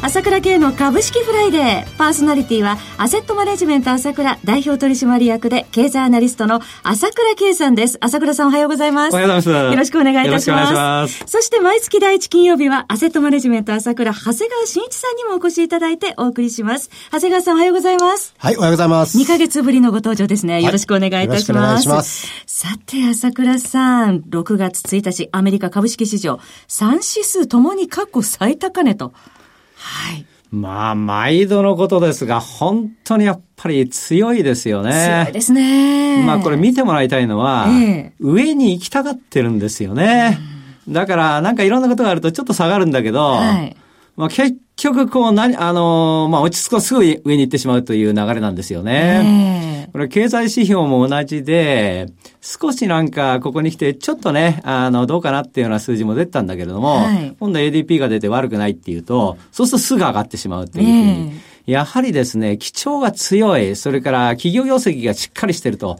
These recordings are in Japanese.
朝倉慶の株式フライデー。パーソナリティは、アセットマネジメント朝倉代表取締役で、経済アナリストの朝倉慶さんです。朝倉さんおはようございます。おはようございます。よろしくお願いいたします。ますそして毎月第一金曜日は、アセットマネジメント朝倉、長谷川慎一さんにもお越しいただいてお送りします。長谷川さんおはようございます。はい、おはようございます。2ヶ月ぶりのご登場ですね。よろしくお願いいたします。はい、お願いします。さて、朝倉さん、6月1日、アメリカ株式市場、3指数ともに過去最高値と。はい。まあ、毎度のことですが、本当にやっぱり強いですよね。強いですね。まあ、これ見てもらいたいのは、ええ、上に行きたがってるんですよね。だから、なんかいろんなことがあるとちょっと下がるんだけど、はい、まあ、結局、こう、何、あのー、まあ、落ち着くとすぐ上に行ってしまうという流れなんですよね。これ、経済指標も同じで、少しなんか、ここに来て、ちょっとね、あの、どうかなっていうような数字も出たんだけれども、はい、今度 ADP が出て悪くないっていうと、そうするとすぐ上がってしまうというふうに。やはりですね、基調が強い、それから企業業績がしっかりしてると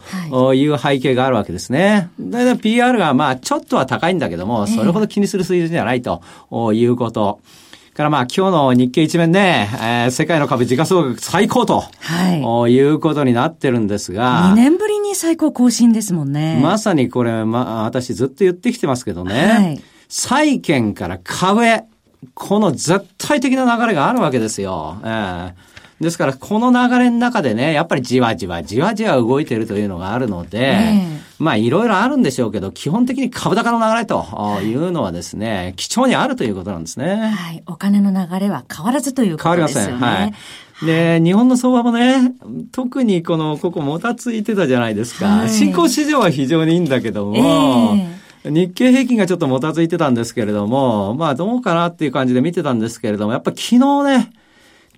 いう背景があるわけですね。だいたい PR がまあちょっとは高いんだけども、それほど気にする水準じゃないということ。からまあ今日の日経一面ね、えー、世界の株時価総額最高と、はい、いうことになってるんですが。2年ぶりに最高更新ですもんね。まさにこれ、まあ私ずっと言ってきてますけどね。はい、債券から株へ、この絶対的な流れがあるわけですよ。えーですから、この流れの中でね、やっぱりじわじわ、じわじわ動いてるというのがあるので、えー、まあ、いろいろあるんでしょうけど、基本的に株高の流れというのはですね、貴重にあるということなんですね。はい。お金の流れは変わらずということですよね。変わりません。はい。で、日本の相場もね、特にこの、ここもたついてたじゃないですか。はい、新興市場は非常にいいんだけども、えー日経平均がちょっともたついてたんですけれども、まあどうかなっていう感じで見てたんですけれども、やっぱ昨日ね、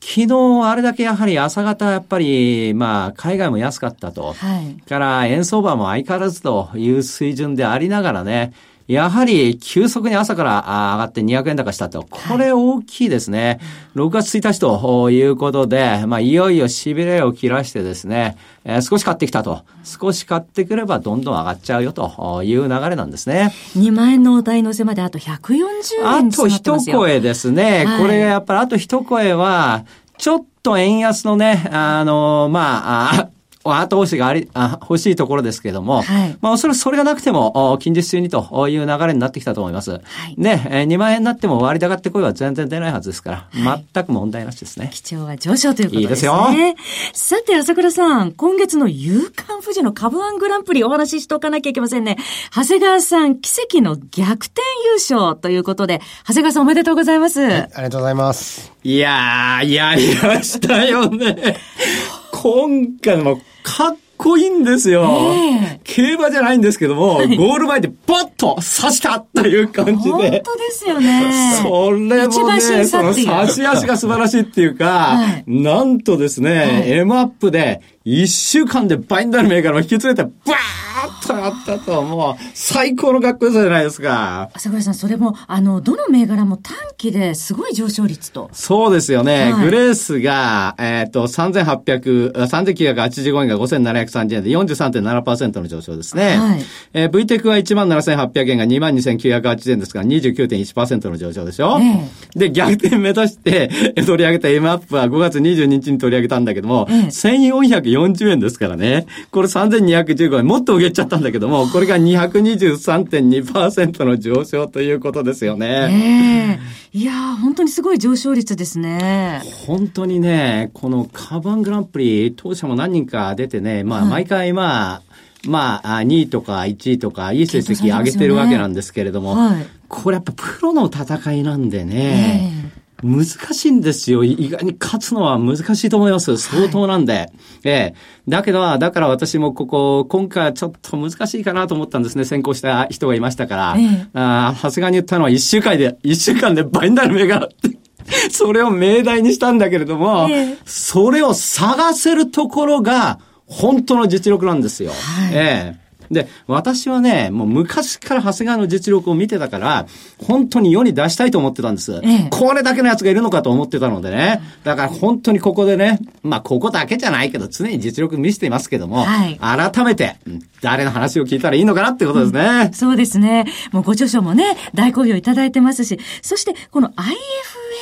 昨日あれだけやはり朝方やっぱり、まあ、海外も安かったと。はい。から円相場も相変わらずという水準でありながらね、やはり急速に朝から上がって200円高したと。これ大きいですね。はい、6月1日ということで、まあ、いよいよ痺れを切らしてですね、えー、少し買ってきたと。少し買ってくればどんどん上がっちゃうよという流れなんですね。2万円のお台乗せまであと140円あと一声ですね。はい、これやっぱりあと一声は、ちょっと円安のね、あの、まあ、後押しがあり、あ欲しいところですけれども、はい、まあおそらくそれがなくても、近日中にという流れになってきたと思います。はい、で、えー、2万円になっても割高って声は全然出ないはずですから、はい、全く問題なしですね。基調は上昇ということですね。いいですよ。さて、朝倉さん、今月の夕刊富士の株ワングランプリお話ししておかなきゃいけませんね。長谷川さん、奇跡の逆転優勝ということで、長谷川さんおめでとうございます。ありがとうございます。いやー、やりましたよね。今回もかっこいいんですよ。えー、競馬じゃないんですけども、はい、ゴール前でバッと刺したという感じで。本当ですよね。それもね、その差し足が素晴らしいっていうか、はい、なんとですね、はい、M アップで一週間でバインダー銘柄を引き連れて、バーッとやったと、もう、最高の学校じゃないですか。朝倉さん、それも、あの、どの銘柄も短期ですごい上昇率と。そうですよね。はい、グレースが、えっ、ー、と、3800、3985円が5730円で43.7%の上昇ですね。はい。えー、VTEC は17,800円が22,980円ですから29.1%の上昇でしょ。えー、で、逆転目指して 取り上げた M アップは5月22日に取り上げたんだけども、えー、1400 240円ですからね。これ3215円。もっと上げちゃったんだけども、これが223.2%の上昇ということですよね。えー、いやー、本当にすごい上昇率ですね。本当にね、このカバングランプリ、当社も何人か出てね、まあ、毎回まあ、まあ、2位とか1位とか、いい成績上げてるわけなんですけれども、ねはい、これやっぱプロの戦いなんでね、えー難しいんですよ。意外に勝つのは難しいと思います。相当なんで。はい、ええ。だけど、だから私もここ、今回はちょっと難しいかなと思ったんですね。先行した人がいましたから。ええ、あ長谷川に言ったのは一週間で、一週間で倍になる銘柄って。それを命題にしたんだけれども、ええ、それを探せるところが、本当の実力なんですよ。はい、ええ。で、私はね、もう昔から長谷川の実力を見てたから、本当に世に出したいと思ってたんです。ええ、これだけのやつがいるのかと思ってたのでね。だから本当にここでね、まあここだけじゃないけど、常に実力見せていますけども、はい、改めて、誰の話を聞いたらいいのかなってことですね、うん、そうですね。もうご著書もね、大好評いただいてますし、そしてこの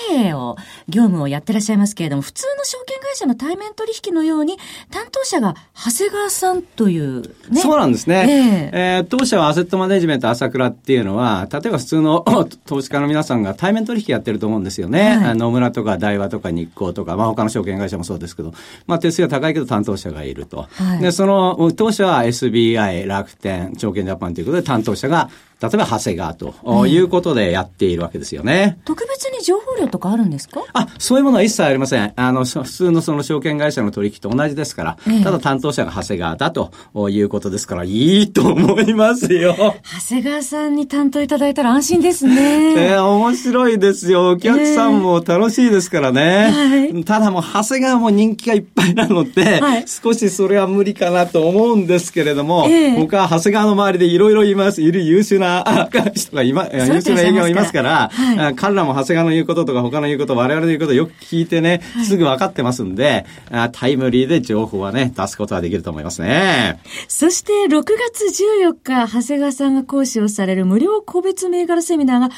IFA を、業務をやってらっしゃいますけれども、普通の証券会社の対面取引のように、担当者が長谷川さんという、ね、そうなんですね。えー、えー、当社はアセットマネジメント朝倉っていうのは、例えば普通の投資家の皆さんが対面取引やってると思うんですよね。はい、野村とか大和とか日光とか、まあ他の証券会社もそうですけど、まあ手数が高いけど担当者がいると。はい、で、その、当社は SBI、楽天、証券ジャパンということで担当者が例えば長谷川ということでやっているわけですよね。特別に情報量とかあるんですか？あ、そういうものは一切ありません。あの、普通のその証券会社の取引と同じですから、えただ担当者が長谷川だということですから、いいと思いますよ。長谷川さんに担当いただいたら安心ですね。えー、面白いですよ。お客さんも楽しいですからね。えーはい、ただもう長谷川も人気がいっぱいなので、はい、少しそれは無理かなと思うんですけれども、えー、僕は長谷川の周りでいろいろいます、いる優秀なな人がいま、優秀な営業がいますから、はい、彼らも長谷川の言うこととか他の言うこと、我々の言うことをよく聞いてね、すぐ分かってますんで、タイムリーで情報はね、出すことができると思いますね。そして6月14日、長谷川さんが講師をされる無料個別銘柄セミナーが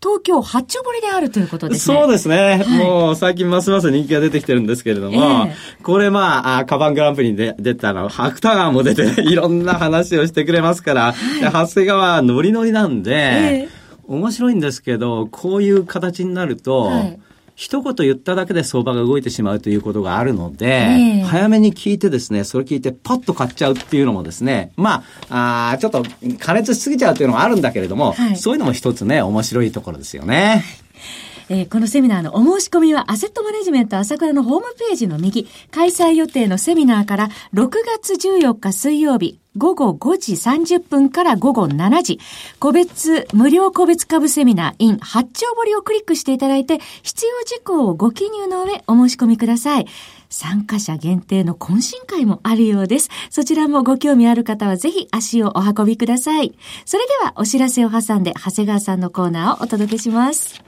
東京八丁堀であるということですね。そうですね。はい、もう最近ますます人気が出てきてるんですけれども、えー、これまあ、カバングランプリにで出たの、白田川も出て、い。ろんな話をしてくれますから、はい、長谷川ノリノリなんで、えー、面白いんですけど、こういう形になると、はい一言言っただけで相場が動いてしまうということがあるので、えー、早めに聞いてですね、それ聞いてパッと買っちゃうっていうのもですね、まあ、あちょっと加熱しすぎちゃうっていうのもあるんだけれども、はい、そういうのも一つね、面白いところですよね。えー、このセミナーのお申し込みはアセットマネジメント朝倉のホームページの右、開催予定のセミナーから6月14日水曜日午後5時30分から午後7時、個別、無料個別株セミナー in 八丁堀をクリックしていただいて、必要事項をご記入の上お申し込みください。参加者限定の懇親会もあるようです。そちらもご興味ある方はぜひ足をお運びください。それではお知らせを挟んで長谷川さんのコーナーをお届けします。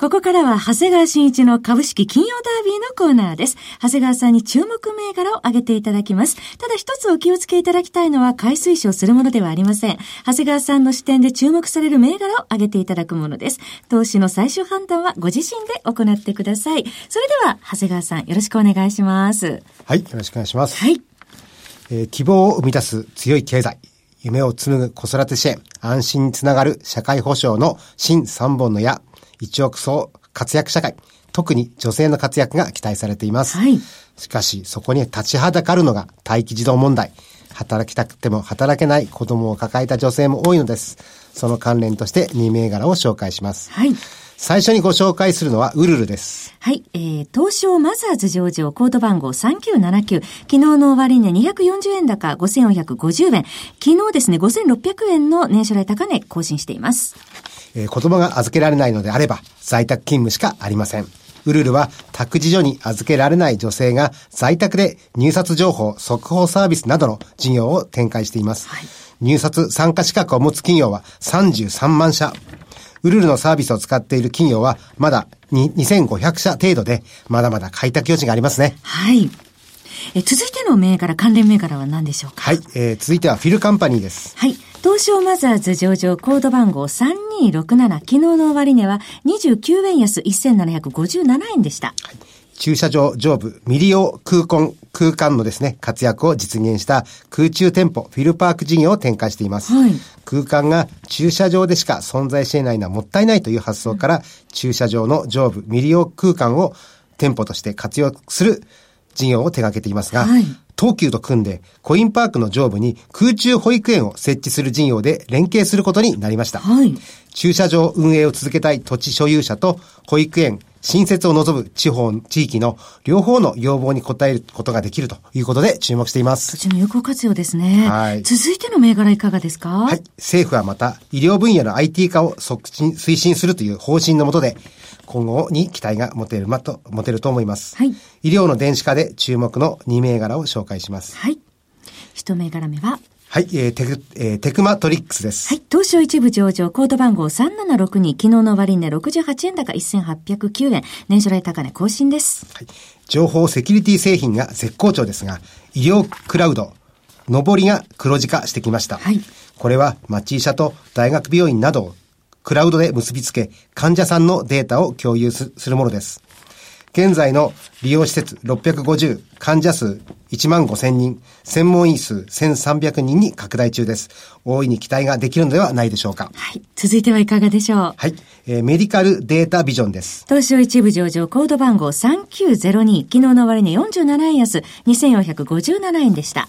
ここからは、長谷川新一の株式金曜ダービーのコーナーです。長谷川さんに注目銘柄を挙げていただきます。ただ一つお気をつけいただきたいのは、買い推奨するものではありません。長谷川さんの視点で注目される銘柄を挙げていただくものです。投資の最終判断はご自身で行ってください。それでは、長谷川さん、よろしくお願いします。はい、よろしくお願いします。はい。えー、希望を生み出す強い経済。夢を紡ぐ子育て支援、安心につながる社会保障の新3本の矢、一億総活躍社会、特に女性の活躍が期待されています。はい、しかし、そこに立ちはだかるのが待機児童問題。働きたくても働けない子供を抱えた女性も多いのです。その関連として2銘柄を紹介します。はい。最初にご紹介するのはウルルです。はい。えー、東証マザーズ上場コード番号3979。昨日の終値240円高5450円。昨日ですね、5600円の年初来高値更新しています。えー、子供が預けられないのであれば、在宅勤務しかありません。ウルルは託児所に預けられない女性が在宅で入札情報、速報サービスなどの事業を展開しています。はい、入札参加資格を持つ企業は33万社。ウルルのサービスを使っている企業はまだ2500社程度で、まだまだ開拓余地がありますね。はい。え続いての銘柄、関連銘柄は何でしょうか？はい、えー、続いてはフィルカンパニーです。はい。東証マザーズ上場コード番号3267昨日の終値は29円安1757円でした。はい駐車場上部未利用空間、空間のですね、活躍を実現した空中店舗フィルパーク事業を展開しています。はい、空間が駐車場でしか存在していないのはもったいないという発想から、駐車場の上部未利用空間を店舗として活用する事業を手掛けていますが、はい、東急と組んでコインパークの上部に空中保育園を設置する事業で連携することになりました。はい、駐車場運営を続けたい土地所有者と保育園、新設を望む地方、地域の両方の要望に応えることができるということで注目しています。土地の有効活用ですね。はい。続いての銘柄いかがですか？はい。政府はまた医療分野の IT 化を促進、推進するという方針のもとで、今後に期待が持てるまと、持てると思います。はい。医療の電子化で注目の2銘柄を紹介します。はい。一銘柄目ははい、えー、テク、えー、テクマトリックスです。はい、東証一部上場、コード番号3762、昨日の終値68円高1809円、年初来高値更新です。はい、情報セキュリティ製品が絶好調ですが、医療クラウド、上りが黒字化してきました。はい。これは、町医者と大学病院などをクラウドで結びつけ、患者さんのデータを共有するものです。現在の利用施設650、患者数1万5千人、専門医数1300人に拡大中です。大いに期待ができるのではないでしょうか。はい。続いてはいかがでしょう？はい。えー、メディカルデータビジョンです。東証一部上場コード番号3902、昨日の終値47円安、2457円でした。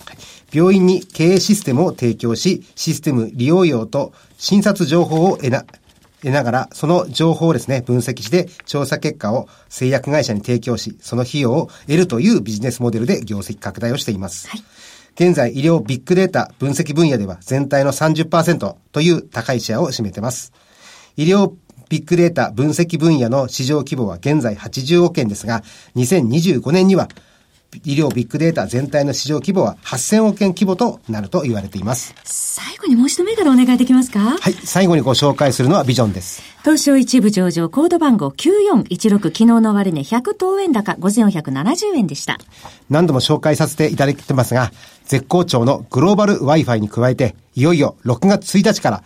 病院に経営システムを提供し、システム利用用と診察情報を得な、得ながら、その情報をですね、分析して、調査結果を製薬会社に提供し、その費用を得るというビジネスモデルで業績拡大をしています。はい、現在、医療ビッグデータ分析分野では全体の30%という高いシェアを占めています。医療ビッグデータ分析分野の市場規模は現在80億円ですが、2025年には医療ビッグデータ全体の市場規模は8000億円規模となると言われています。最後にもう一度銘柄お願いできますか？はい。最後にご紹介するのはビジョンです。東証一部上場コード番号9416昨日の終値100等円高5470円でした。何度も紹介させていただいてますが、絶好調のグローバル Wi-Fi に加えて、いよいよ6月1日から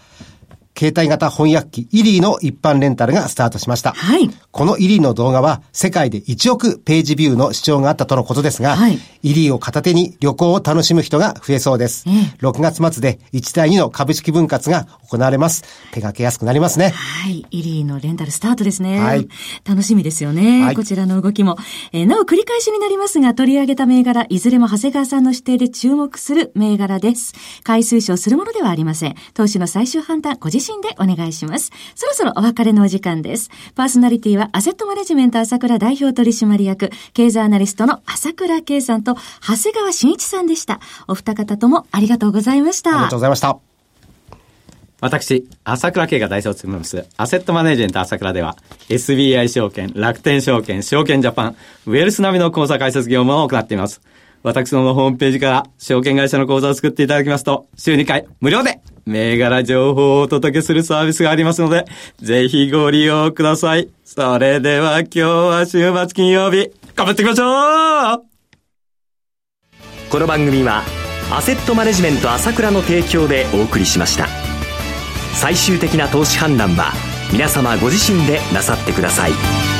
携帯型翻訳機イリーの一般レンタルがスタートしました。はい。このイリーの動画は世界で1億ページビューの視聴があったとのことですが、はい、イリーを片手に旅行を楽しむ人が増えそうです。えー、6月末で1対2の株式分割が行われます。手掛けやすくなりますね。はい。イリーのレンタルスタートですね。はい。楽しみですよね。はい、こちらの動きも。えー、なお繰り返しになりますが、取り上げた銘柄、いずれも長谷川さんの指定で注目する銘柄です。回数賞するものではありません。投資の最終判断、ご自身でお願いします。そろそろお別れのお時間です。パーソナリティはアセットマネジメント朝倉代表取締役、経済アナリストの朝倉圭さんと長谷川慎一さんでした。お二方ともありがとうございました。ありがとうございました。私、朝倉慶が代表を務めます、アセットマネジメント朝倉では、SBI 証券、楽天証券、証券ジャパン、ウェルス並みの口座開設業務を行っています。私のホームページから証券会社の口座を作っていただきますと、週2回無料で銘柄情報をお届けするサービスがありますので、ぜひご利用ください。それでは今日は週末金曜日、頑張っていきましょうこの番組は、アセットマネジメント朝倉の提供でお送りしました。最終的な投資判断は、皆様ご自身でなさってください。